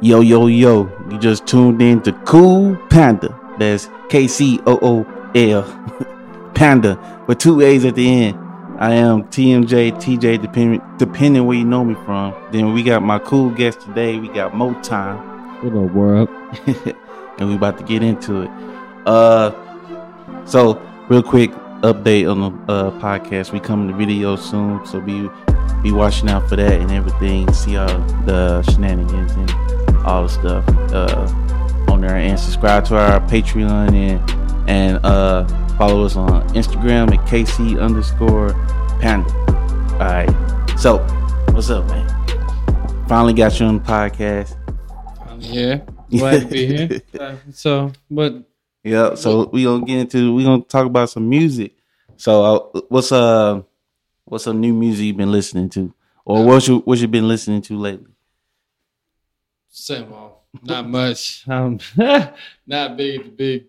Yo, yo, yo. You just tuned in to Cool Panda. That's K C O O L. Panda with two A's at the end. I am TMJ, TJ, depending, depending where you know me from. Then we got my cool guest today. We got Mo Time. What up, world? and we about to get into it. Uh, so real quick update on the uh, podcast. We coming to video soon, so be be watching out for that and everything. See all the shenanigans and all the stuff uh, on there, and subscribe to our Patreon and and uh, follow us on Instagram at KC underscore Panda. All right. So, what's up, man? Finally got you on the podcast. I'm here. Glad to be here. Uh, so, but Yeah. So we gonna get into we gonna talk about some music. So, uh, what's uh, what's some new music you've been listening to, or what you what you been listening to lately? Same old. Not much. I'm not big at the big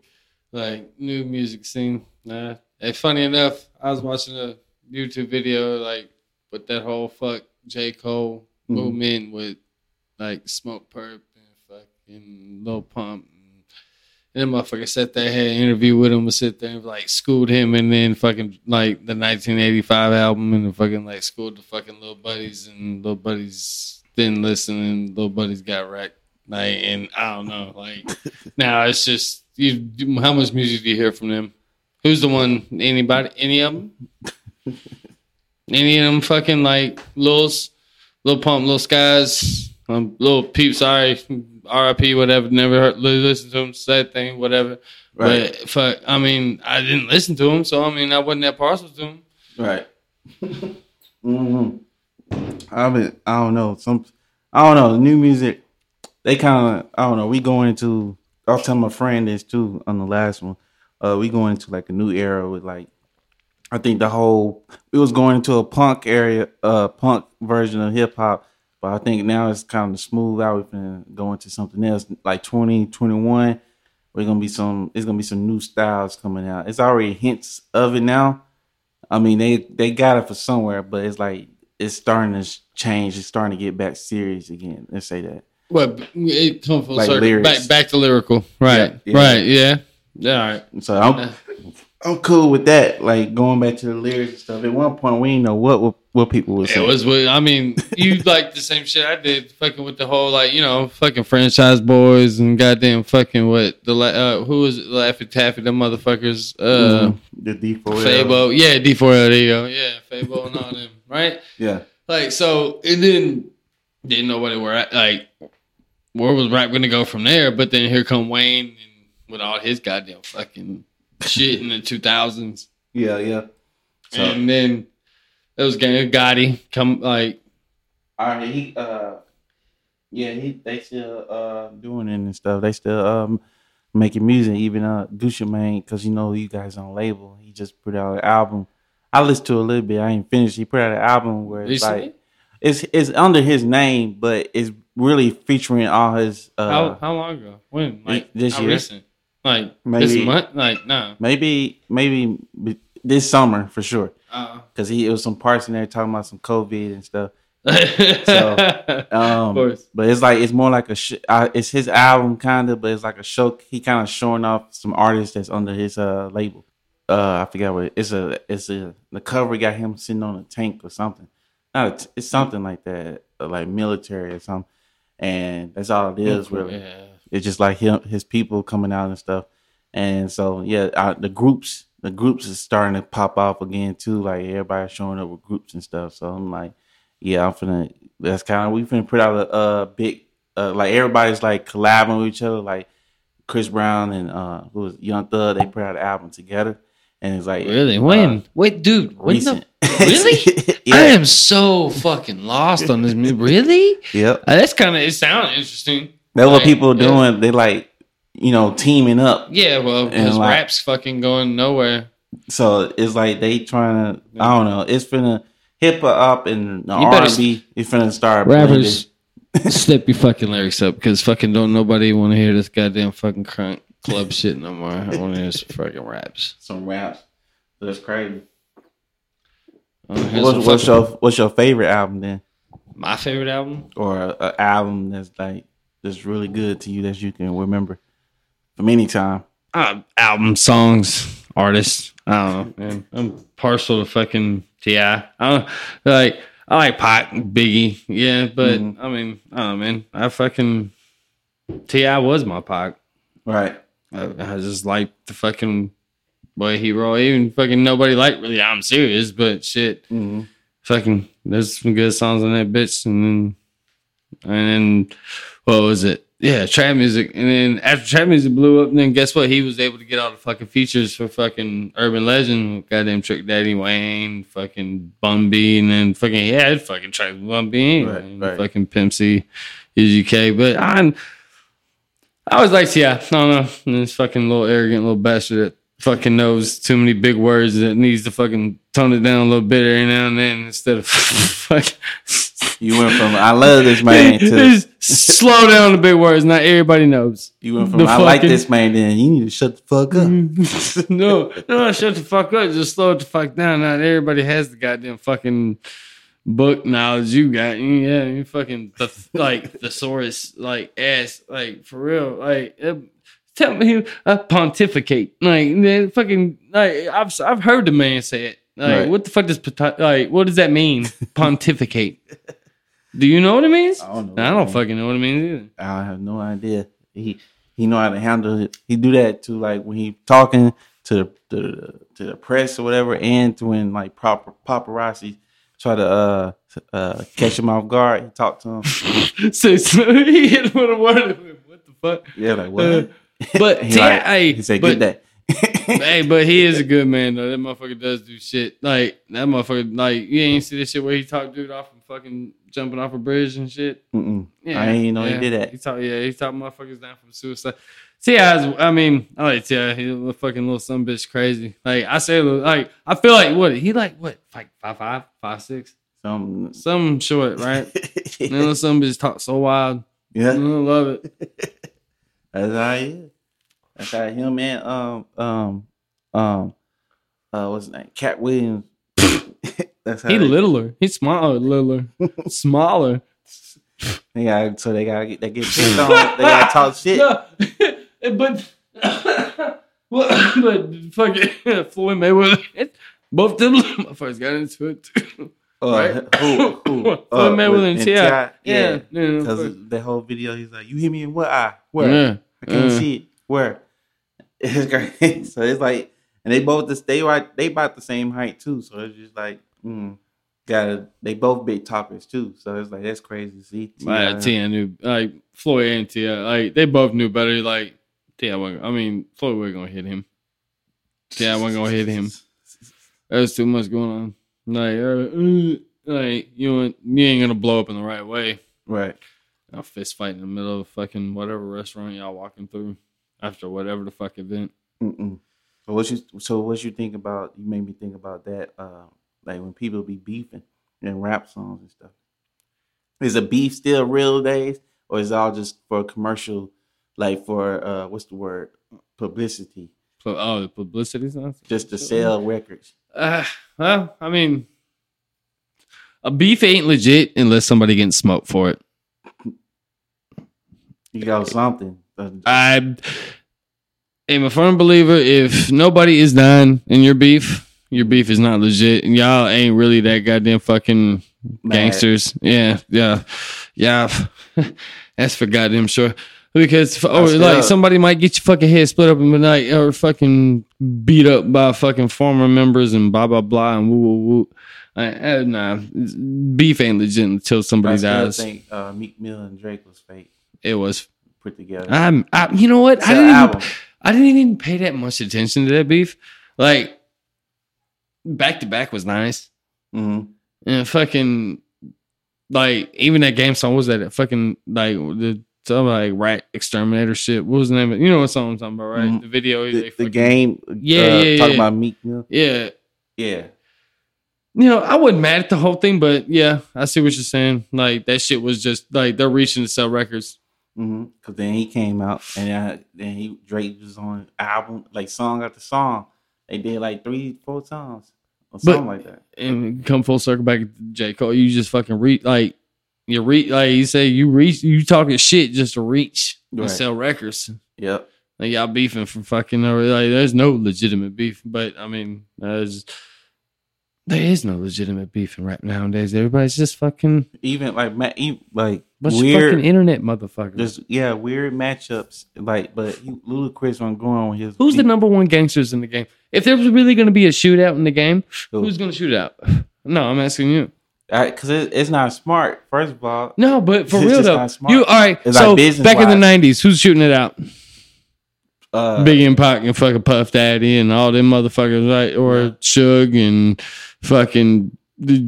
like new music scene. Nah. Hey, funny enough, I was watching a YouTube video like with that whole fuck J Cole Mhm. movement with like Smokepurpp and fucking Lil Pump. And then motherfucker sat there, had an interview with him, and sit there and like schooled him, and then fucking like the 1985 album, and then fucking like schooled the fucking little buddies, and little buddies didn't listen, and little buddies got wrecked. Like, and I don't know, like now it's just you. How much music do you hear from them? Who's the one? Anybody? Any of them? Any of them fucking like Lil's, Lil Pump, Lil Skies, um, Lil Peep, sorry, RIP, whatever. Never heard, listen to him, sad thing, whatever. Right. But fuck, I mean, I didn't listen to him, so I mean, I wasn't that partial to him. Right. hmm I mean, I don't know. Some, I don't know. New music, they kind of, I don't know. We going into. I was telling my friend this too on the last one. Uh, we going into like a new era with like, I think the whole we was going into a punk area, uh, punk version of hip hop. But I think now it's kind of smooth out. We're gonna go into something else like twenty twenty one. We're gonna be some. It's gonna be some new styles coming out. It's already hints of it now. I mean, they they got it for somewhere, but it's like it's starting to change. It's starting to get back serious again. Let's say that. What it come full Like circle, back back to lyrical, right? Yeah, yeah. Right? Yeah. Yeah. All right. So I'm I'm cool with that. Like going back to the lyrics and stuff. At one point, we didn't know what what, people would say. It was. what- I mean, you like the same shit I did, fucking with the whole like you know, fucking franchise boys and goddamn fucking what the uh, who was it, Laffy Taffy, them motherfuckers, uh, Mhm. the D4L. Fabo, yeah, D4L, there you go, yeah, Fabo and all them, right? Yeah. Like so, and then didn't know what it were at, like where was rap gonna go from there? But then here come Wayne and with all his goddamn fucking shit in the two thousands. Yeah. Yeah. So And then it was getting Gotti come like all right, he uh yeah he they still uh doing it and stuff. They still um making music. Even uh Gucci Mane, because you know you guys on label. He just put out an album. I listened to it a little bit. I ain't finished. He put out an album where it's recently. like it's it's under his name, but it's really featuring all his uh how how long ago? When? Like this how year? recent? Like Maybe- this month? Like no. maybe maybe this summer for sure. Because he it was some parts in there talking about some COVID and stuff. of Um, course. But it's like it's more like a sh- uh, it's his album kind of, but it's like a show. He kind of showing off some artists that's under his uh label. Uh, I forgot what it- it's a. It's a the cover got him sitting on a tank or something. Not a t- it's something like that, uh, like military or something. And that's all it is really. Yeah. It's just like him, his people coming out and stuff. And so yeah, uh, the groups, the groups is starting to pop off again too. Like everybody showing up with groups and stuff. So I'm like, yeah, I'm finna. That's kind of we finna put out a, uh big, uh, like everybody's like collabing with each other. Like Chris Brown and uh, who was Young Thug, they put out an album together, and it's like Really? uh, When? Wait, dude. When recent. the, really? yeah. I am so fucking lost on this. Really? Yep. Uh, that's kind of. It sounds interesting. That's what people are yeah. doing. They like, you know, teaming up. Yeah. Well, because like- rap's fucking going nowhere. So it's like they trying to. I don't know. It's finna hip hop and You R better and B. It's finna start Rappers, step your fucking lyrics up because fucking don't nobody want to hear this goddamn fucking crunk club shit no more. I want to hear some fucking raps. some raps. That's crazy. I wanna hear What's, what's your What's your favorite album then, my favorite album? or an album that's like that's really good to you that you can remember from any time? uh, album, songs, artists. I don't know, man. I'm partial to fucking Ti. I don't like. I like Pac, Biggie, yeah, but Mhm. I mean, I don't know, man. I fucking T.I. was my Pac. Right. I, I just like the fucking boy hero. Even fucking nobody liked really. I'm serious, but shit, hmm fucking there's some good songs on that bitch, and then and then what was it? Yeah, trap music, and then after trap music blew up, then guess what? He was able to get all the fucking features for fucking Urban Legend, goddamn Trick Daddy Wayne, fucking Bun B, and then fucking he had fucking Trap Bun B, Right, and right. fucking Pimp C, UGK, but I I was like, yeah, I. Don't know, and this fucking little arrogant little bastard that fucking knows too many big words that needs to fucking tone it down a little bit every now and then instead of fucking You went from I love this man to slow down the big words. Not everybody knows. you went from the I like this man. Then you need to shut the fuck up. no, no, shut the fuck up. Just slow it the fuck down. Not everybody has the goddamn fucking book knowledge you got. Yeah, you fucking th- like thesaurus, like ass, like for real. Like, uh, tell me, uh, pontificate. Like, man, fucking, like I've I've heard the man say it. Like, Right. what the fuck does like what does that mean? Pontificate. Do you know what it means? I don't know. I don't fucking know what it means either. I have no idea. He he know how to handle it. He do that to like when he talking to the to the, to the press or whatever, and to when like proper paparazzi try to uh uh catch him off guard. He talk to him. so, so he hit him with a word. What the fuck? Yeah, like what? Uh, but he, like, hey, he said, but- "Get that." hey, but he is a good man though. That motherfucker does do shit. Like that motherfucker. Like you ain't see this shit where he talked dude off and fucking jumping off a bridge and shit. Mm-mm. Yeah, I ain't know yeah. he did that. He talk, yeah, he talked motherfuckers down from suicide. T.I., I mean, I like Ti. He's a little fucking little some bitch crazy. Like I say, like I feel like what he like what like five five five six Some, some short right. and little some bitch talk so wild. Yeah, I love it. that's how he is. That's how him and um um um uh what's his name? Katt Williams. That's how He they- littler. He's smaller, littler, smaller. They got so they gotta they get pissed on. They gotta talk shit. No, but well, but fucking Floyd Mayweather, both them motherfuckers got into it too. Uh, Right? Who? who? Floyd Uh, Mayweather and and Ti. T.I., Yeah, yeah, Because fuck. the whole video, he's like, "You hit me in what eye? Where? yeah. I can't uh. see it. Where?" It's great. so it's like, and they both the they right they about the same height too. So it's just like, mm, gotta they both big talkers too. So it's like that's crazy see. Like, T.I. knew, like Floyd and T.I., like they both knew better. Like T.I., wasn't, I mean Floyd wasn't gonna hit him. T.I. wasn't gonna hit him. There's too much going on. Like, uh, uh, like you ain't, you ain't gonna blow up in the right way. Right. A fist fight in the middle of fucking whatever restaurant y'all walking through after whatever the fuck event. Mm-mm. So what you so what you think about? You made me think about that. Uh, like when people be beefing in rap songs and stuff. Is a beef still real days, or is it all just for commercial? Like for uh, what's the word? Publicity, oh, the publicity stuff. just to sell records. Uh, well, I mean, a beef ain't legit unless somebody getting smoked for it. You got something. I am a firm believer if nobody is dying in your beef, your beef is not legit, and y'all ain't really that goddamn fucking mad. gangsters. Yeah, yeah, yeah. That's for goddamn sure. Because or still- like somebody might get your fucking head split up in the night or fucking beat up by fucking former members and blah blah blah and woo woo woo. I, I, nah, beef ain't legit until I somebody dies. think uh, Meek Mill and Drake was fake It was. put together. I'm. I, you know what? I didn't. Even. I didn't even pay that much attention to that beef. Like back to back was nice. Mhm. And fucking like even that game song was that fucking like the some like rat exterminator shit. What was the name of it? You know what song I'm talking about, right? Mhm. The video The, the game. Yeah, uh, yeah, Talking yeah. about Meek Mill. Yeah. Yeah. You know, I wasn't mad at the whole thing, but yeah, I see what you're saying. Like that shit was just like they're reaching to sell records. Mm-hmm. Cause then he came out and uh, then he Drake was on album like song after song. They did like three, four times or But- something like that. And come full circle back to J. Cole, you just fucking reach like You reach like you say you reach you talking shit just to reach Right. and sell records. Yep. Like y'all beefing for fucking like there's no legitimate beef. But I mean, there's there is no legitimate beef in rap nowadays. Everybody's just fucking Even like ma- e- like bunch of weird, fucking internet motherfuckers. just yeah, weird matchups. Like, but he, Ludacris on going on his. Who's the number one gangsters in the game? If there was really going to be a shootout in the game, Who? who's going to shoot out? No, I'm asking you. Because it, it's not smart. First of all, No, but for real though, not smart. you all right? It's so like back in the '90s, who's shooting it out? Uh, Biggie and Pac and fucking Puff Daddy and all them motherfuckers, right? Or Yeah. Suge and fucking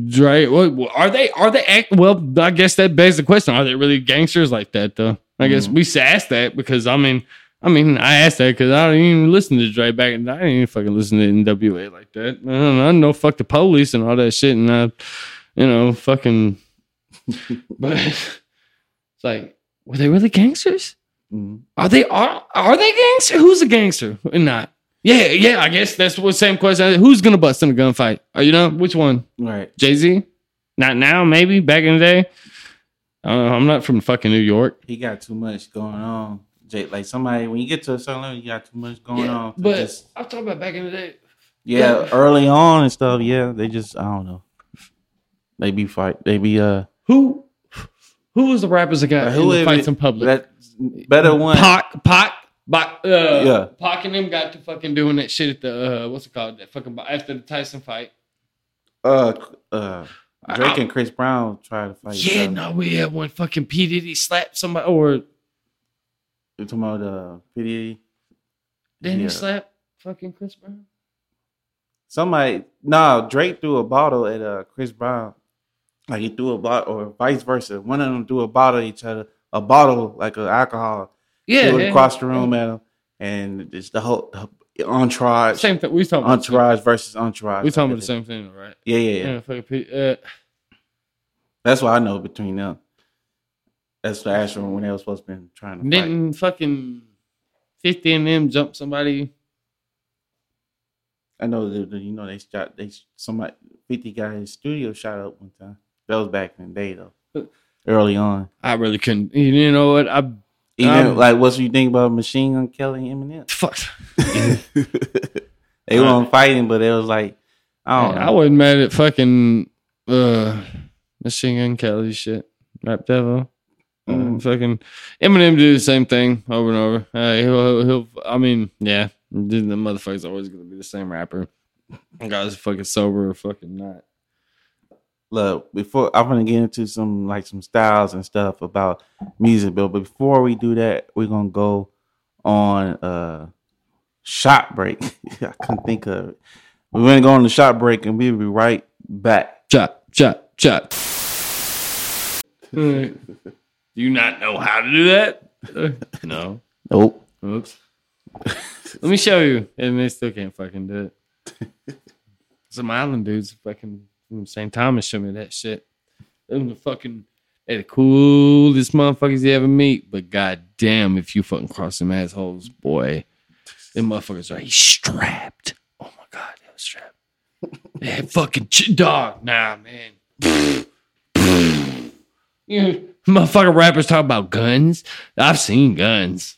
Dre. What what- are they? Are they? Act, well, I guess that begs the question: Are they really gangsters like that? Though I guess Mhm. we should ask that because I mean, I mean, I asked that because I didn't even listen to Dre back. in I didn't even fucking listen to NWA like that. I don't know, I know fuck the police and all that shit, and I, you know, fucking. but it's like, were they really gangsters? Mhm. Are they are are they gangster? Who's a gangster and not? Yeah, yeah. I guess that's what same question. Who's gonna bust in a gunfight? Or, you know which one? right. Jay Z? Not now, maybe back in the day. I don't know. I'm not from fucking New York. He got too much going on. Jay, like somebody when you get to a certain level, you got too much going on. to but just- I'm talking about back in the day. yeah, yeah. early on and stuff. Yeah, they just I don't know. They be fight. They be uh. Who who was the rappers that got who in fights in public? That better one. Pac, Pac, Pac, uh, Yeah. Pac and them got to fucking doing that shit at the uh, what's it called? That fucking after the Tyson fight. Uh, uh, Drake I- and Chris Brown tried to fight. Yeah, no, we had one fucking P Diddy slapped somebody, or You talking about uh, P. didn't Yeah. he slap fucking Chris Brown? Somebody, no, Drake threw a bottle at uh Chris Brown. Like he threw a bottle, or vice versa. One of them threw a bottle at each other, a bottle like a alcohol. Yeah, threw it yeah. across the room at him, and it's the whole the entourage, Same thing. We talking about entourage versus entourage. We talking about the same thing, right? Yeah, yeah, yeah. Yeah. Uh, That's what I know between them. That's the actual when they were supposed to be trying to didn't fucking fifty and them jump somebody? I know that you know they shot they somebody fifty got his studio shot up one time. That was back in the day though, early on. I really couldn't. You know what? I Even Um, like what you think about Machine Gun Kelly and Eminem? fuck. they weren't fighting, but it was like I don't I know. wasn't mad at fucking uh Machine Gun Kelly shit. Rap Devil. Uh, Mm. fucking Eminem do the same thing over and over. Uh, he'll, he'll, I mean, yeah, the motherfucker's always gonna be the same rapper. Guy's fucking sober or fucking not. Look, before I'm gonna get into some like some styles and stuff about music, but before we do that, we're gonna go on uh shot break. I couldn't think of it. We're gonna go on the shot break and we'll be right back. Chop, chop, chop. do you not know how to do that? No. Nope. Oops. Let me show you. And they still can't fucking do it. Some island dudes fucking from St. Thomas showed me that shit. Them the fucking they the coolest motherfuckers you ever meet. But goddamn, if you fucking cross them assholes, boy, them motherfuckers are strapped. Oh my god, they was strapped. They had fucking ch- dog. Nah, man. you motherfucking rappers talk about guns. I've seen guns.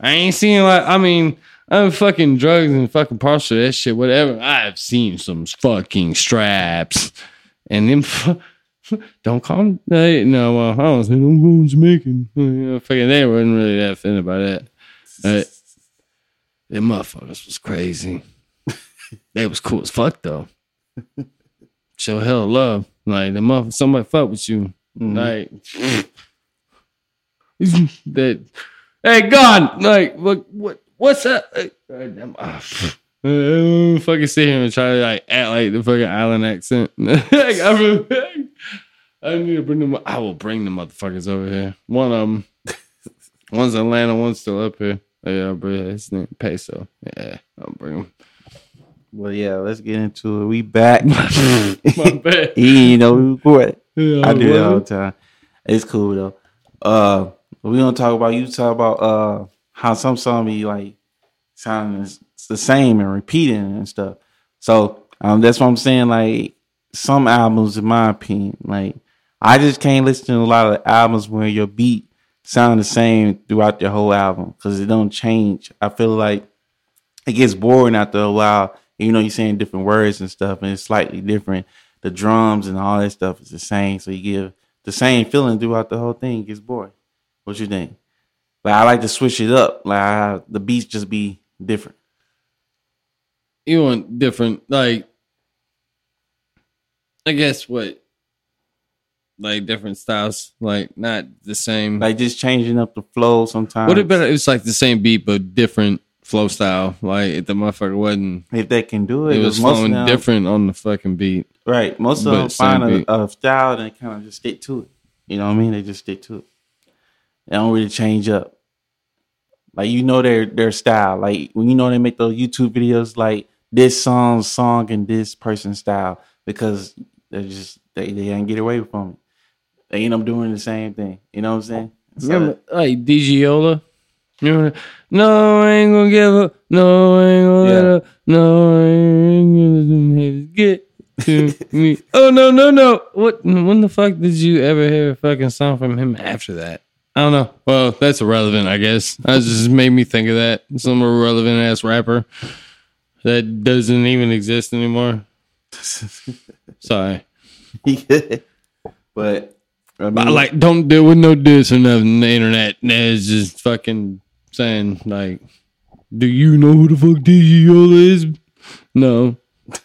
I ain't seen like I mean I'm fucking drugs and fucking partial that shit whatever. I've seen some fucking straps and them. fu- Don't call them. They, no, well, I don't say I'm going Jamaican. You know, fucking, they wasn't really that offended by that. Uh, them motherfuckers was crazy. they was cool as fuck though. Show hell of love. Like the mother, somebody fuck with you. Mhm. Like that. Hey, God! Like, what? What? What's up? Goddamn, ah, uh, fucking sit here and try to like act like the fucking island accent. like, I, really, I need to bring them. I will bring the motherfuckers over here. One of them, one's Atlanta, one's still up here. Yeah, bro, his name Peso. Yeah, I'll bring him. Well, yeah, let's get into it. We back. My bad. you know, we. Yeah, I do that all the time. It's cool though. Uh, we gonna talk about you talk about uh how some songs be like sounding the same and repeating and stuff. So um, that's what I'm saying. Like some albums, in my opinion, like I just can't listen to a lot of albums where your beat sound the same throughout the whole album because it don't change. I feel like it gets boring after a while. You know, you're saying different words and stuff, and it's slightly different. The drums and all that stuff is the same, so you give the same feeling throughout the whole thing. It gets boring. What you think? Like I like to switch it up. Like I, the beats just be different. You want different, like, I guess what, like different styles, like not the same. Like just changing up the flow sometimes. what about it's like the same beat but different flow style? Like if the motherfucker wasn't, if they can do it, it was flowing them- different on the fucking beat. Right. Most of them find a, a style and kind of just stick to it. You know what I mean? They just stick to it. They don't really change up. Like you know their their style. Like when you know they make those YouTube videos like this song, song, and this person's style because they just they they ain't get away from it. They end up doing the same thing. You know what I'm saying? So- Remember, like that? No, I ain't gonna give up. No, I ain't gonna let up. No, I ain't gonna let them haters get to me. Oh no, no, no! What? When the fuck did you ever hear a fucking song from him after that? I don't know. Well, that's irrelevant, I guess. That just made me think of that. Some irrelevant ass rapper that doesn't even exist anymore. Sorry. but I mean, like, don't deal with no diss or nothing. on The internet is just fucking saying like, "Do you know who the fuck DGiola is?" No.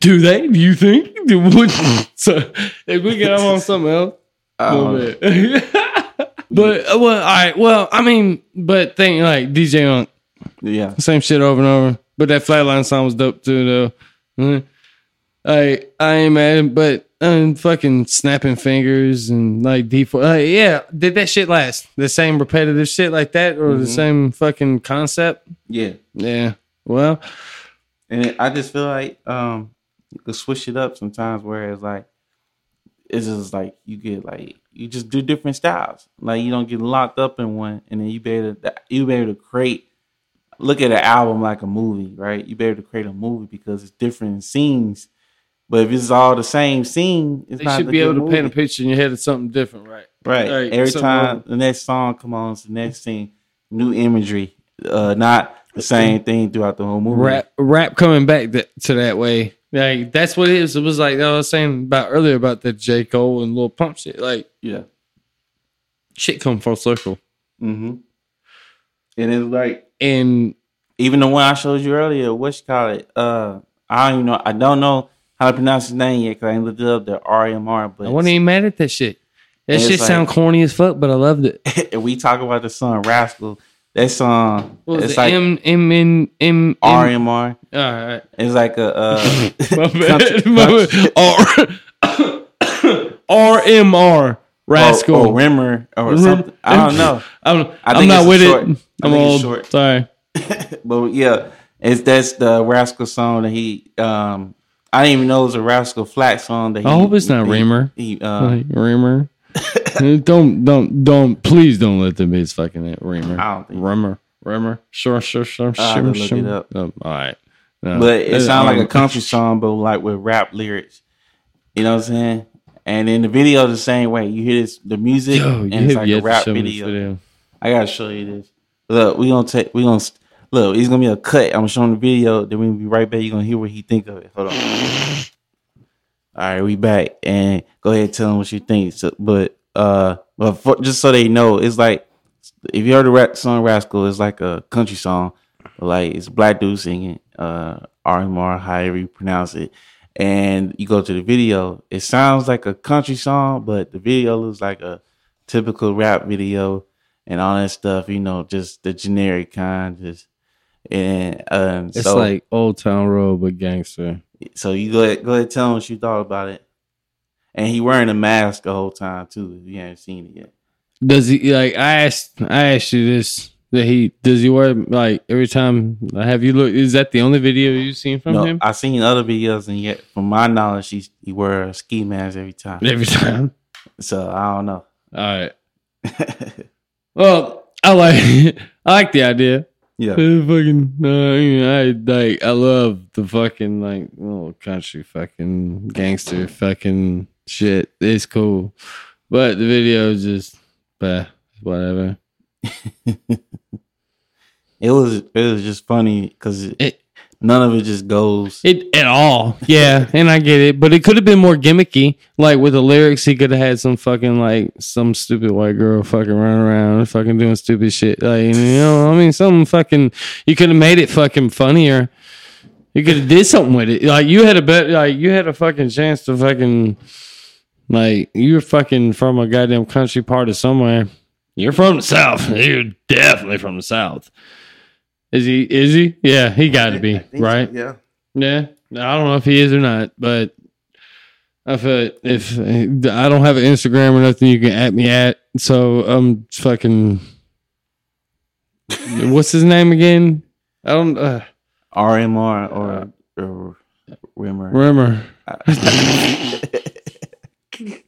Do they? Do you think? Do what? So if we get on something else, a little bit. but uh, well, all right. Well, I mean, but think like DJ Unk, yeah, same shit over and over. But that Flatline song was dope too, though. Mhm. I I ain't mad, but um, fucking snapping fingers and like default. Uh, yeah, did that shit last? The same repetitive shit like that, or the Mhm. same fucking concept? yeah. Yeah. Well, And it, I just feel like um you could switch it up sometimes whereas like it's just like you get like you just do different styles. Like you don't get locked up in one and then you be able to you be able to create look at an album like a movie, right? You be able to create a movie because it's different scenes. But if it's all the same scene, it's they not should be able to paint a picture in your head of something different, right? Right. Right, Every time the next song come on, it's the next scene, new imagery. Uh not the same thing throughout the whole movie. Rap, rap coming back that, to that way. Like that's what it is. It was like I was saying about earlier about the J Cole and Lil Pump shit. Like Yeah. shit come full circle. Mm-hmm. And it's like And even the one I showed you earlier, what you call it? Uh, I don't even know. I don't know how to pronounce his name yet because I ain't looked it up. The RMR, but I wasn't even mad at that shit. That shit like- sound corny as fuck, but I loved it. and we talk about the song Rascal, that song What was it's it? like M M N M R M R. All right. It's like a uh, my bad. My bad. R R M R rascal. or, or Rimmer or Rim- something. I don't know. I'm, I I'm not with short. it. I'm old. short. Sorry. but yeah, it's that's the Rascal song that he. um I didn't even know it was a Rascal Flat song that he. I hope it's not he- Reamer. He, uh, Like, Reamer. Don't don't don't please don't let them bitch fucking it. Reamer. I don't think- Reamer. Reamer. Sure, sure, sure, sure, sure. it up. Oh, all right. No. but it sounds like a um, country song, but like with rap lyrics. You know what I'm saying? And in the video, the same way. You hear this, the music, Yo, and it's like a rap show me this video. video. I gotta show you this. Look, we gonna take, we gonna look. It's gonna be a cut. I'm gonna show him the video. Then we will be right back. You are gonna hear what he think of it. Hold on. All right, we back, and go ahead and tell them what you think. So, but uh, but for, just so they know, it's like if you heard the rap song Rascal, it's like a country song. Like it's black dude singing, uh, RMR, however you pronounce it. And you go to the video, it sounds like a country song, but the video looks like a typical rap video and all that stuff, you know, just the generic kind, just and um It's so like Old Town Road but gangster. So you go ahead, go ahead tell him what you thought about it. And he wearing a mask the whole time too, if you haven't seen it yet. Does he like? I asked. I asked you this. That he does he wear like every time? Have you looked? Is that the only video you've seen from no, him? I seen other videos and yet from my knowledge he he wear a ski mask every time. Every time. So I don't know. All right. Well, I like I like the idea. Yeah. Fucking, I like, I love the fucking like little country fucking gangster fucking shit. It's cool, but the video is just, bah, whatever. It was it was just funny because It- none of it just goes. It at all, yeah, and I get it, but it could have been more gimmicky. Like with the lyrics, he could have had some fucking like some stupid white girl fucking running around, fucking doing stupid shit. Like you know, I mean, some fucking. You could have made it fucking funnier. You could have did something with it. Like you had a bet. Like you had a fucking chance to fucking. Like you're fucking from a goddamn country part of somewhere. You're from the south. You're definitely from the south. Is he? Is he? Yeah, he got to be I think so, right. Yeah. Yeah, I don't know if he is or not, but if uh, if I don't have an Instagram or nothing, you can at me at. So I'm fucking. What's his name again? I don't uh, RMR or or Rimmer. remember.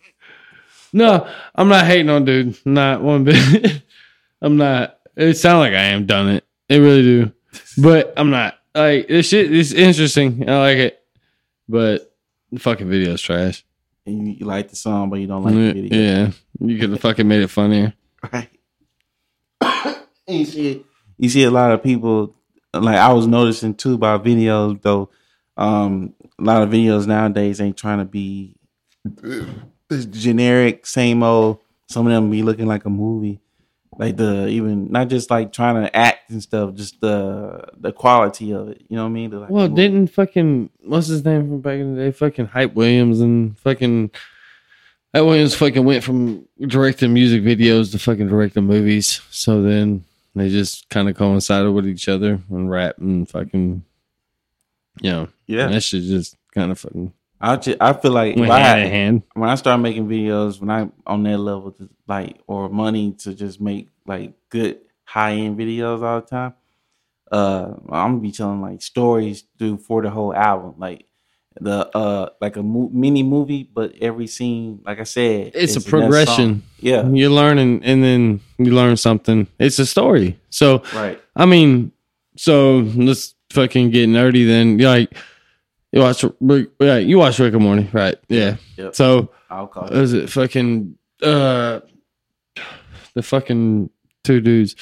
No, I'm not hating on dude. Not one bit. I'm not. It sounds like I am done it. It really do, but I'm not. Like this shit is interesting. I like it, but the fucking video's trash. And you, you like the song, but you don't like the video. Yeah, you could have fucking made it funnier. Right. you see, you see a lot of people. Like I was noticing too about videos though. Um, a lot of videos nowadays ain't trying to be this generic, same old. Some of them be looking like a movie. Like the even not just like trying to act and stuff, just the the quality of it. You know what I mean? Like Well, didn't fucking what's his name from back in the day? Fucking Hype Williams and fucking Hype Williams fucking went from directing music videos to fucking directing movies. So then they just kind of coincided with each other and rap and fucking, you know, yeah. that shit just kind of fucking I just, I feel like if I hand when I start making videos, when I'm on that level to like or money to just make like good high end videos all the time, uh, I'm gonna be telling like stories through for the whole album, like the uh like a mo- mini movie, but every scene, like I said, It's a in that progression. Yeah, You're learning and then you learn something. It's a story. So right. I mean, so let's fucking get nerdy then. Like, you watch, Rick- yeah, you watch Rick and Morty, right? Yeah. Yep. So, I'll call it. is it fucking, uh, the fucking two dudes?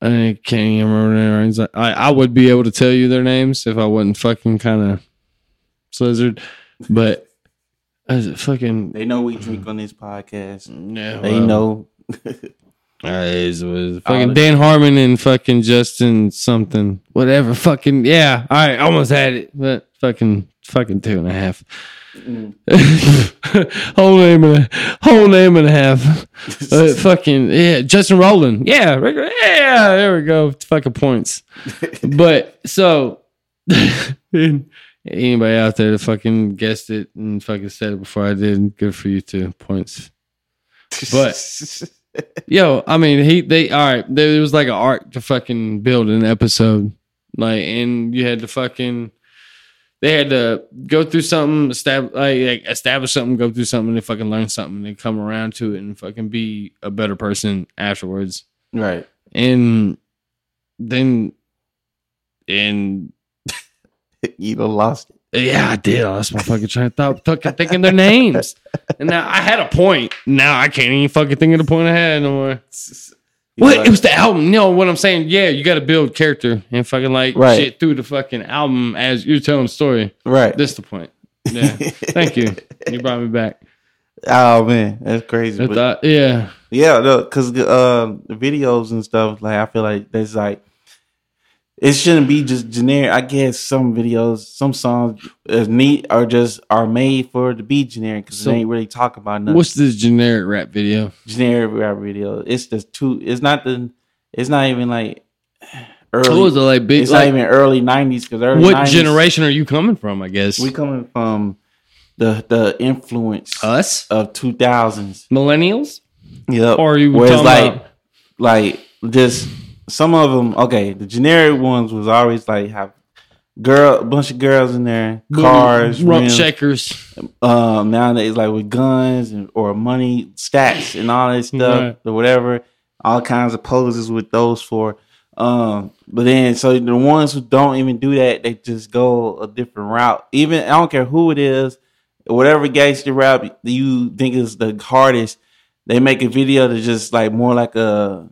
I can't even remember their names. I, I would be able to tell you their names if I wasn't fucking kind of slizzard, but is it fucking, They know we drink on this podcast. yeah, They well, know. Uh, it was fucking Dan Harmon and fucking Justin something. Whatever. Fucking yeah. I almost had it, but fucking fucking two and a half. Mm. whole name and a whole name and a half. Uh, fucking yeah, Justin Roiland. Yeah, yeah. There we go. Fucking points. But so anybody out there that fucking guessed it and fucking said it before I did, good for you too. Points. But- Yo, I mean, he they all right. There was like an arc to fucking build an episode, like, and you had to fucking. They had to go through something, establish, like, establish something, go through something, and fucking learn something, and come around to it, and fucking be a better person afterwards. right. And then, and You lost it. yeah, I did. I lost my fucking train of thought, fucking thinking their names, and now I had a point. Now I can't even fucking think of the point I had no more. You What? like- It was the album. No, what I'm saying, yeah, you got to build character and fucking like Right. shit through the fucking album as you're telling the story. right. This the point. Yeah. Thank you. You brought me back. Oh man, that's crazy. But- yeah. Yeah, no, because uh, the videos and stuff, like I feel like there's like it shouldn't be just generic. I guess some videos, some songs is neat are just are made for to be generic because So- they ain't really talk about nothing. What's this generic rap video? generic rap video? It's just too. It's not the. It's not even like early. What was it like? Big. it's Like, not even early nineties because early what 90s, generation are you coming from? I guess We coming from the the influence us of two thousands. millennials, Yep. or are you Where it's like about? like just some of them okay the generic ones was always like have girl a bunch of girls in there cars rump rims. shakers? um nowadays like with guns and or money stacks and all that stuff Right. or whatever all kinds of poses with those for Um, but then so the ones who don't even do that, they just go a different route. Even I don't care who it is, whatever gangster rap you think is the hardest, they make a video to just like more like a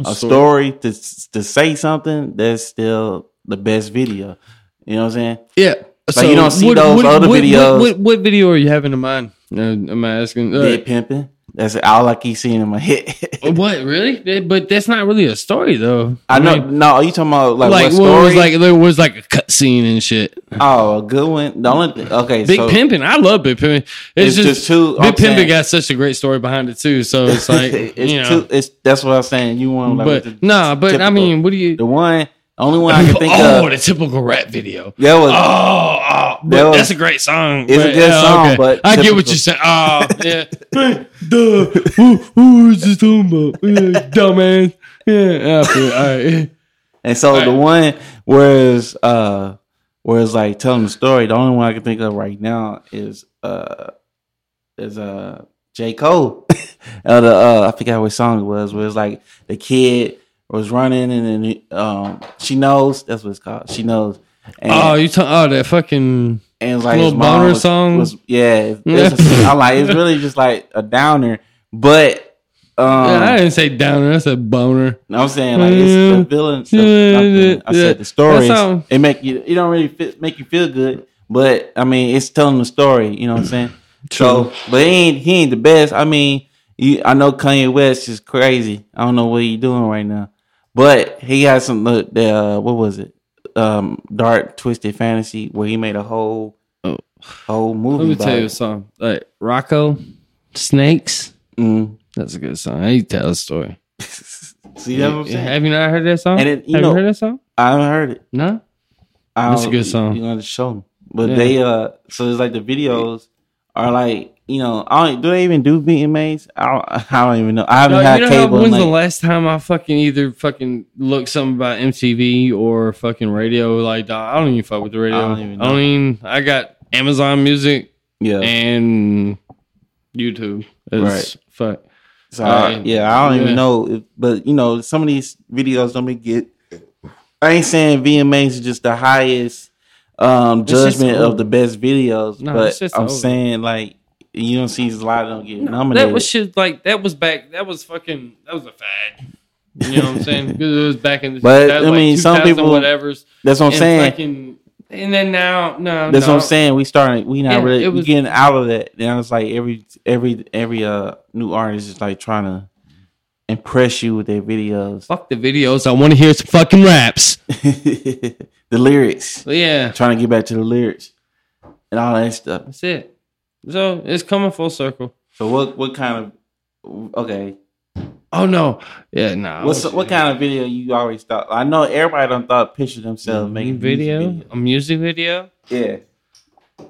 a story to to say something. That's still the best video. You know what I'm saying? Yeah. Like, you don't see those other what, videos. What, what, what video are you having in mind? Uh, am I asking? Uh, Dead pimping. That's all I keep seeing in my head. what really? But that's not really a story though. I know. mean, no, you talking about like, like what what story? was like there was like a cut scene and shit. oh, a good one. The only thing, okay, Big so pimping, I love big pimping. It's It's, just, just too- Big saying- got such a great story behind it too. So it's like it's you know, too. It's that's what I'm saying. You want like but nah. But I mean, what do you? the one, only one I can think oh, of. Oh, the typical rap video. That was Oh, oh That was- that's a great song. It's a good yeah, song, but I get what you're saying. Oh, yeah. Duh. Who, who is this talking about? Yeah, dumbass. Yeah, all right. And so Right. the one whereas uh whereas like telling the story, the only one I can think of right now is uh is uh J. Cole. uh, the uh I forgot what song it was, where it's like the kid was running and then um she knows that's what it's called. She knows. And, Oh, you talking? Oh, that fucking. and like little boner was- song? was- yeah, it's a- I'm like it's really just like a downer, but um Yeah, I didn't say downer. I said boner. I'm saying like it's the Yeah. villain. Stuff, Yeah, I said the how- It make you. It don't really fit, make you feel good, but I mean, it's telling the story. You know what I'm saying? So, but he ain't he ain't the best. I mean, you, I know Kanye West is crazy. I don't know what he doing right now, but he had some. uh, The uh, what was it? Um, dark twisted fantasy where he made a whole Oh. whole movie. Let me about tell you a it. song. Like Rocco, Snakes. Mm. That's a good song. You tell a story? See that? Saying? Have you not heard that song? And it- you have know- you heard that song? I haven't heard it. No. I That's a good song. You gotta show them. But Yeah. they uh, so it's like the videos are like you know, I don't do they even do VMAs? I don't, I don't even know. I haven't No, had you know cable. when's the last time I fucking either fucking looked something about MTV or fucking radio? Like, I don't even fuck with the radio. I I don't even know. I got Amazon Music yeah. and YouTube. It's Right. Fuck. So I- yeah, I don't yeah. even know. If, but you know, some of these videos don't be get. I ain't saying VMAs is just the highest um judgment of the best videos, No, but I'm old. saying like you don't see a lot of them get No, nominated. that was shit. Like that was back. That was fucking. That was a fad. You know what I'm saying? Because it was back in the. But, I mean, some people- whatever's. That's what I'm saying. Fucking, and then now, no, That's no. what I'm saying. We starting. We not Yeah, really. was- getting out of that. Now it's like every every every uh new artist is like trying to impress you with their videos, Fuck the videos. I want to hear some fucking raps. the lyrics. Yeah, Trying to get back to the lyrics and all that stuff. that's it. So it's coming full circle. So what what kind of okay? Oh no, yeah, no. What's what kind of video you always thought? I know everybody done thought picture themselves making video? music A music video? video. Yeah,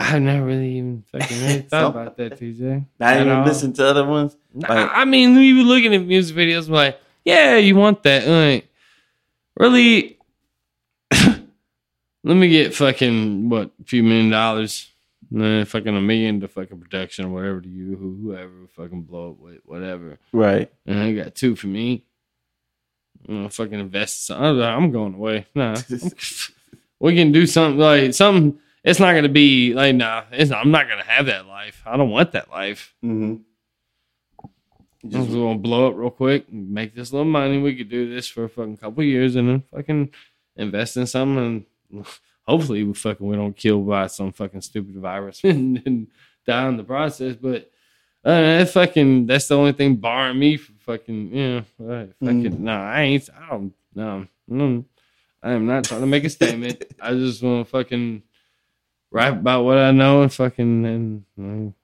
I've never really even fucking really thought about that, TJ. not even all. listen to other ones. Nah, Like- I mean, we were looking at music videos, like, yeah, you want that? Like, really? Let me get fucking what a few million dollars, nah, fucking a million to fucking production or whatever to you, whoever fucking blow up with whatever, Right. and I got two for me. I'm gonna fucking invest. in something. I'm going away. Nah, we can do something like something. It's not gonna be like nah. It's not, I'm not gonna have that life. I don't want that life. Mm-hmm. I'm just gonna blow up real quick, and make this little money. We could do this for a fucking couple years, and then fucking invest in something. And hopefully, we fucking we don't kill by some fucking stupid virus and, and die in the process. But uh, that fucking that's the only thing barring me from fucking you know. Right, fucking no, I ain't. I don't. No, mm, I am not trying to make a statement. I just want to fucking rap about what I know and fucking and. and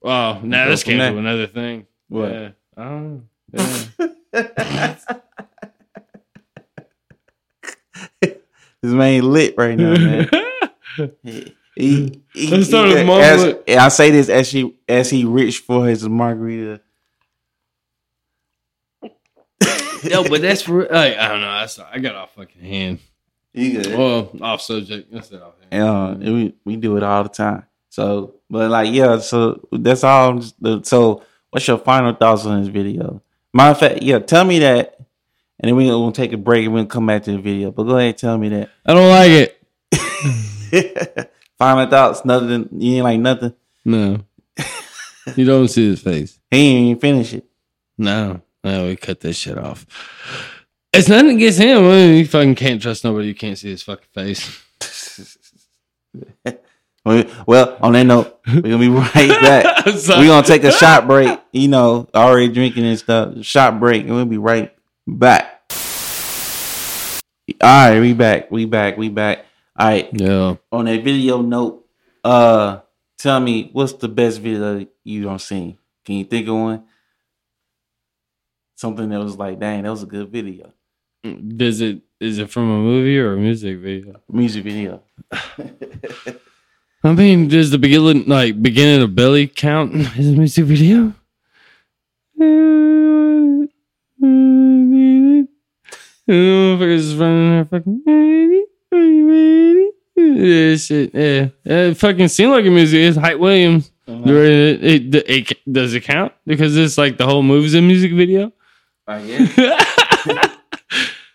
well, now Go this came there. to another thing. What? Yeah. I don't know. Yeah. This man lit right now, man. He, he, he, I started he- mumbling. as- and I say this as she as he reached for his margarita. no, but that's for like, I don't know. That's, I got off fucking hand. You good? Well, off subject. That's it. Off hand. And we we do it all the time. So, but like, yeah. So that's all. the- So, what's your final thoughts on this video? Matter of fact, yeah. Tell me that and then we're gonna take a break and we're gonna come back to the video. But go ahead and tell me that. I don't like it. Final thoughts, nothing. You ain't like nothing. No. you don't see his face. He ain't even finish it. No. No, we cut this shit off. It's nothing against him. You fucking can't trust nobody. You can't see his fucking face. Well, on that note, we're gonna be right back. We're gonna take a shot break. You know, already drinking and stuff. Shot break, and we'll be right back. All right, we back. We back. We back. All right. Yeah. On a video note, uh, tell me what's the best video you don't seen? Can you think of one? Something that was like, dang, that was a good video. Does it is it from a movie or a music video? Music video. I mean, does the beginning like beginning of Belly count as a music video? Motherfuckers running there fucking. Yeah, shit. Yeah, it fucking seemed like a music. It's Hype Williams. It, it, it, it- does it count because it's like the whole movie's a music video? Right, yeah.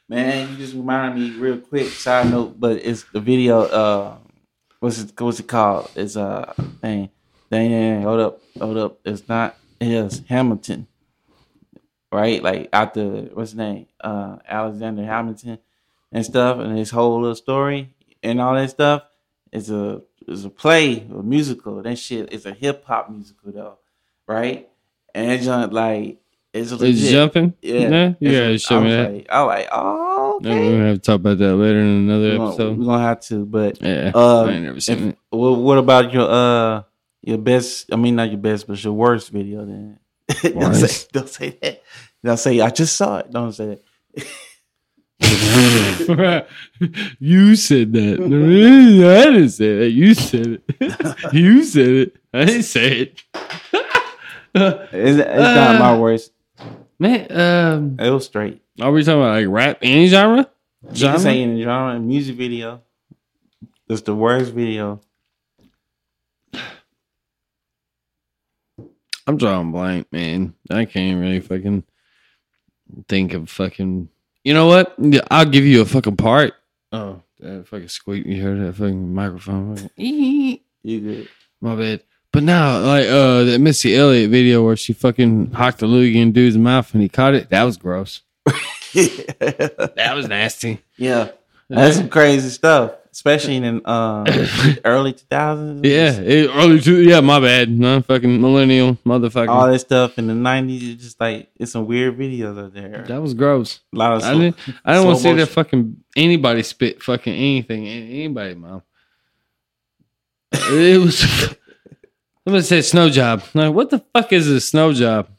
Man, you just reminded me real quick. Side note, but it's the video. Uh, what's it? What's it called? It's uh, dang, dang, dang, hold up, hold up. It's not. It is Hamilton, right? Like after what's his name? Uh, Alexander Hamilton and stuff, and his whole little story and all that stuff. It's a it's a play, a musical. That shit is a hip hop musical though, right? And it's just like it's legit. It's jumping. Yeah, yeah. You gotta show I me that. Like, I was like, oh, No, okay. we're gonna have to talk about that later in another We're gonna, episode. we're gonna have to, but Yeah, uh, I ain't never seen if- it. well, what about your uh your best? I mean, not your best, but your worst video. Then don't, say, don't say that. Don't say I just saw it. Don't say that. you said that. I didn't say that. You said it. you said it. I didn't say it. It's, it's not my Uh, worst. Man, um, It was straight. are we talking about like rap? Any genre? You can Genre? say in genre, music video. It's the worst video. I'm drawing blank, man. I can't really fucking think of fucking. You know what? I'll give you a fucking part. Oh, that fucking squeak! You heard that fucking microphone? You good? My bad. But now, like uh, that Missy Elliott video where she fucking hocked a loogie in dude's mouth and he caught it. That was gross. That was nasty. yeah, that's some crazy stuff, especially in uh early two thousands. Yeah, it, early two. Yeah, my bad. No fucking millennial motherfucker. all that stuff in the nineties. It's just like it's some weird videos out there. that was gross. A lot of I didn't. I don't want to see that fucking anybody spit fucking anything. Anybody, mom. It was. Somebody said snow job. Like, what the fuck is a snow job?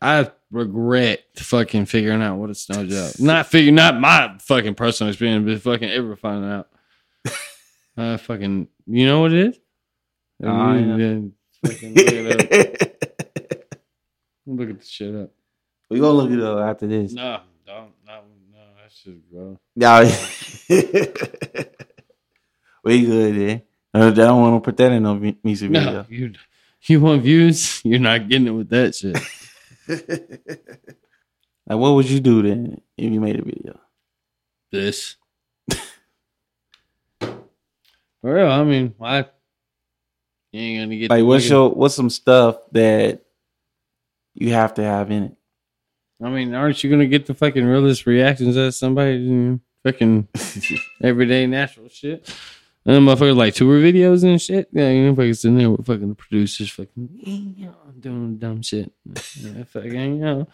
I regret fucking figuring out what a snow job. Not figure, not my fucking personal experience, but fucking ever finding out. I fucking, you know what it is? Oh, yeah. Yeah, fucking look it up. Look at the shit up. we gonna look it up after this. No, don't, no, no, that's just gross. Y'all, we good then. Uh, I don't want to put that in no mu- music No, video. you you want views? You're not getting it with that shit. Like, what would you do then if you made a video? this. For real, I mean, why? You ain't gonna get Like, what's your what's some stuff that you have to have in it? I mean, aren't you gonna get the fucking realest reactions as somebody fucking everyday natural shit? And then motherfuckers like tour videos and shit. Yeah, you know, fucking sitting there with fucking the producers fucking doing dumb shit. Yeah, fucking, you know.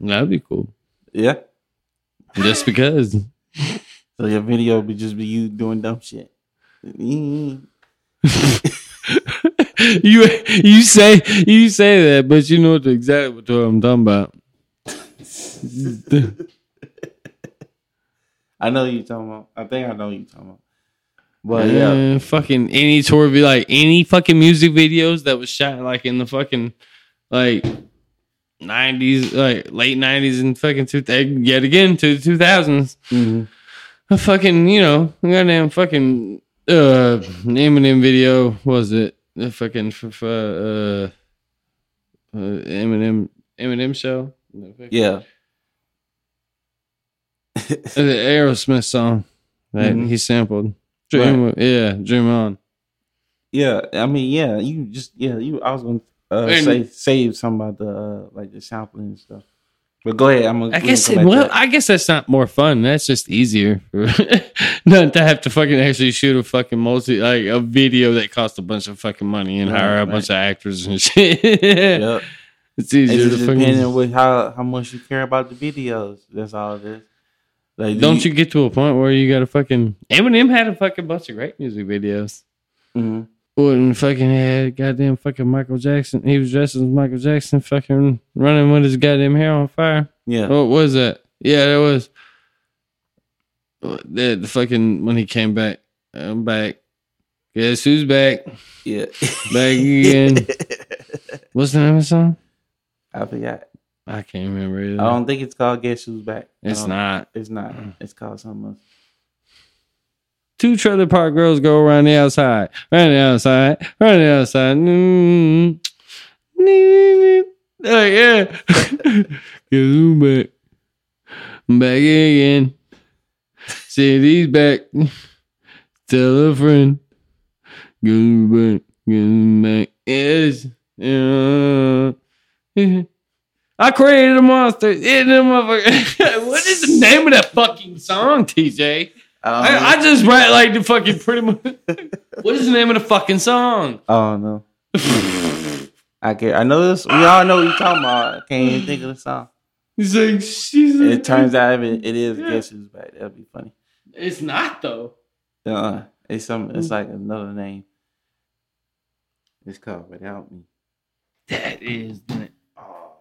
That'd be cool. Yeah. Just because. So your video would just be you doing dumb shit. You you say you say that, but you know exactly what I'm talking about. I know you talking about. I think I know you talking about. But yeah, Uh, fucking any tour be like any fucking music videos that was shot like in the fucking like nineties, like late nineties and fucking two yet again to the two thousands. Mhm. A fucking you know goddamn fucking uh Eminem video was it the fucking f- f- uh, uh Eminem Eminem show yeah. the Aerosmith song that Mhm. he sampled. Dream, yeah, Dream On. yeah, I mean, yeah, you just yeah, you. I was gonna uh, And- say save some about the uh, like the sampling and stuff. But go ahead. I'm gonna. I guess it, well, I guess that's not more fun. That's just easier, not to have to fucking actually shoot a fucking multi like a video that costs a bunch of fucking money and Right, hire a right. bunch of actors and shit. Yep. It's easier It's to just fucking. depending with how how much you care about the videos. That's all it is. Like, Don't you get to a point where you got a fucking Eminem had a fucking bunch of great music videos. Mhm. When fucking had goddamn fucking Michael Jackson, he was dressed as Michael Jackson, fucking running with his goddamn hair on fire. Yeah. What was that? Yeah, that was the, the fucking when he came back. I'm back. Guess who's back? Yeah. Back again. What's the name of the song? I forgot. I can't remember either. I don't think it's called Guess Who's Back. It's not. It's not. It's called something else. Two trailer park girls go around the outside, around the outside, around the outside. Mm, mm, oh, yeah. Who's back? I'm back again. Shady's back. Tell a friend. Go back. Go back. Yes. Yeah. I created a monster. Yeah, them motherfucker- what is the name of that fucking song, TJ? I, I just write like the fucking pretty much. what is the name of the fucking song? Oh no. I can I know this. We all know what you're talking about. I can't even think of the song. He's like, she's. It turns out it, it is Guess Who's Back. That'd be funny. it's not though. Uh, it's some. It's like another name. It's called Without Me. That is. the- Oh,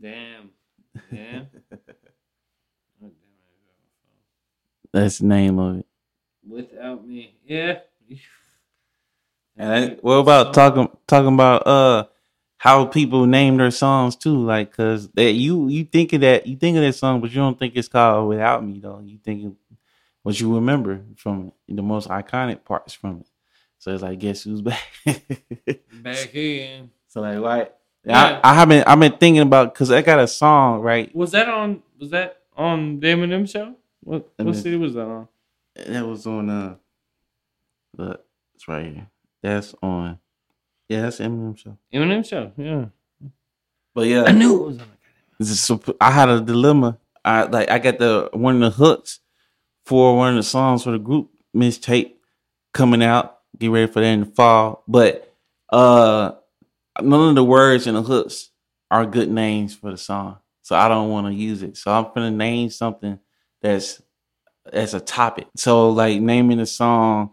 damn. Damn. That's the name of it. Without me, yeah. And I, what about talking talking about uh how people name their songs too? Like, cause that you you think of that you think of that song, but you don't think it's called Without Me though. You think what you remember from it, the most iconic parts from it. So it's like, guess who's back? back again? so like, why? Yeah. I, I haven't I've been thinking about because I got a song right. Was that on? Was that on the Eminem show? What Let what me- city was that on? That was on uh, look, it's right here. That's on. Yeah, that's Eminem show. Eminem show. Yeah, But yeah, I knew it was on. This is so, I had a dilemma. I like I got the one of the hooks for one of the songs for the group Miss mixtape coming out. Get ready for that in the fall. But uh none of the words in the hooks are good names for the song. So I don't want to use it. So I'm gonna name something that's that's a topic. So like naming the song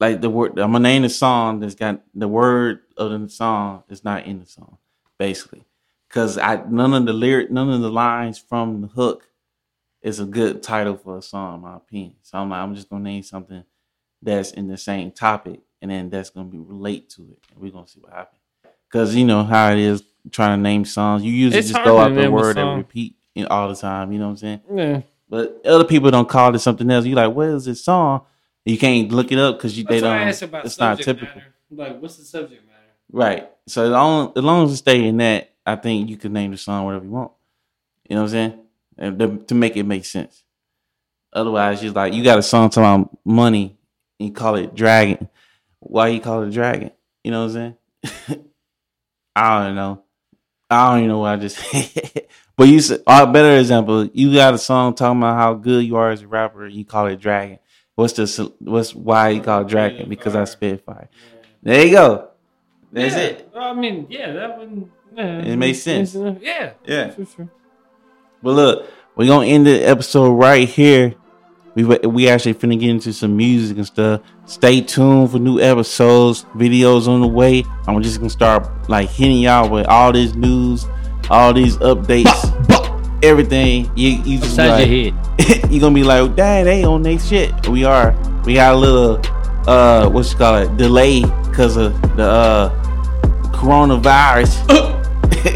like the word I'm gonna name the song that's got the word of the song is not in the song, basically because I none of the lyric, none of the lines from the hook is a good title for a song, in my opinion. So I'm like, I'm just gonna name something that's in the same topic, and then that's gonna be relate to it, and we're gonna see what happens. Because you know how it is trying to name songs. You usually It's just throw out the word and repeat all the time. You know what I'm saying? Yeah, But other people don't call it something else. You like, what is this song? You can't look it up because you they That's why I don't. It's not typical. matter. Like, what's the subject matter? Right. So as long, as long as it stay in that, I think you can name the song whatever you want. You know what I'm saying? And to, to make it make sense. Otherwise, you're like, you got a song talking about money and you call it Dragon. Why you call it Dragon? You know what I'm saying? I don't know. I don't even know what I just But you said, a better example, you got a song talking about how good you are as a rapper, you call it Dragon. What's the what's why you call it Dragon? Because I spit fire. There you go. That's yeah. it. I mean, yeah, that wouldn't. Yeah, It makes sense. Yeah, Yeah. for sure. But look, we're gonna end the episode right here. We we actually finna get into some music and stuff. Stay tuned for new episodes, videos on the way. I'm just gonna start like hitting y'all with all this news, all these updates, everything. You you just be Inside like, your head. you gonna be like, dang, they on their shit. We are. We got a little uh what you call it delay because of the uh coronavirus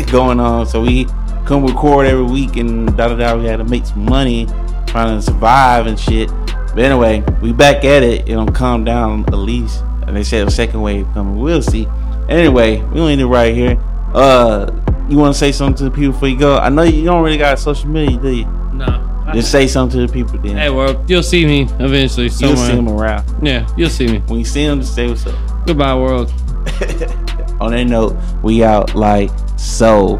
going on. So we come record every week and da da da. We had to make some money trying to survive and shit. But anyway, we back at it. It'll calm down at least. And they said a second wave coming. We'll see. Anyway, we gonna end it right here. Uh, you want to say something to the people before you go? I know you don't really got social media, do you? No. Just say something to the people then. Hey, world, you'll see me eventually You'll see them around. Yeah, you'll see me. When you see them, just say what's up. Goodbye, world. On that note, we out like so.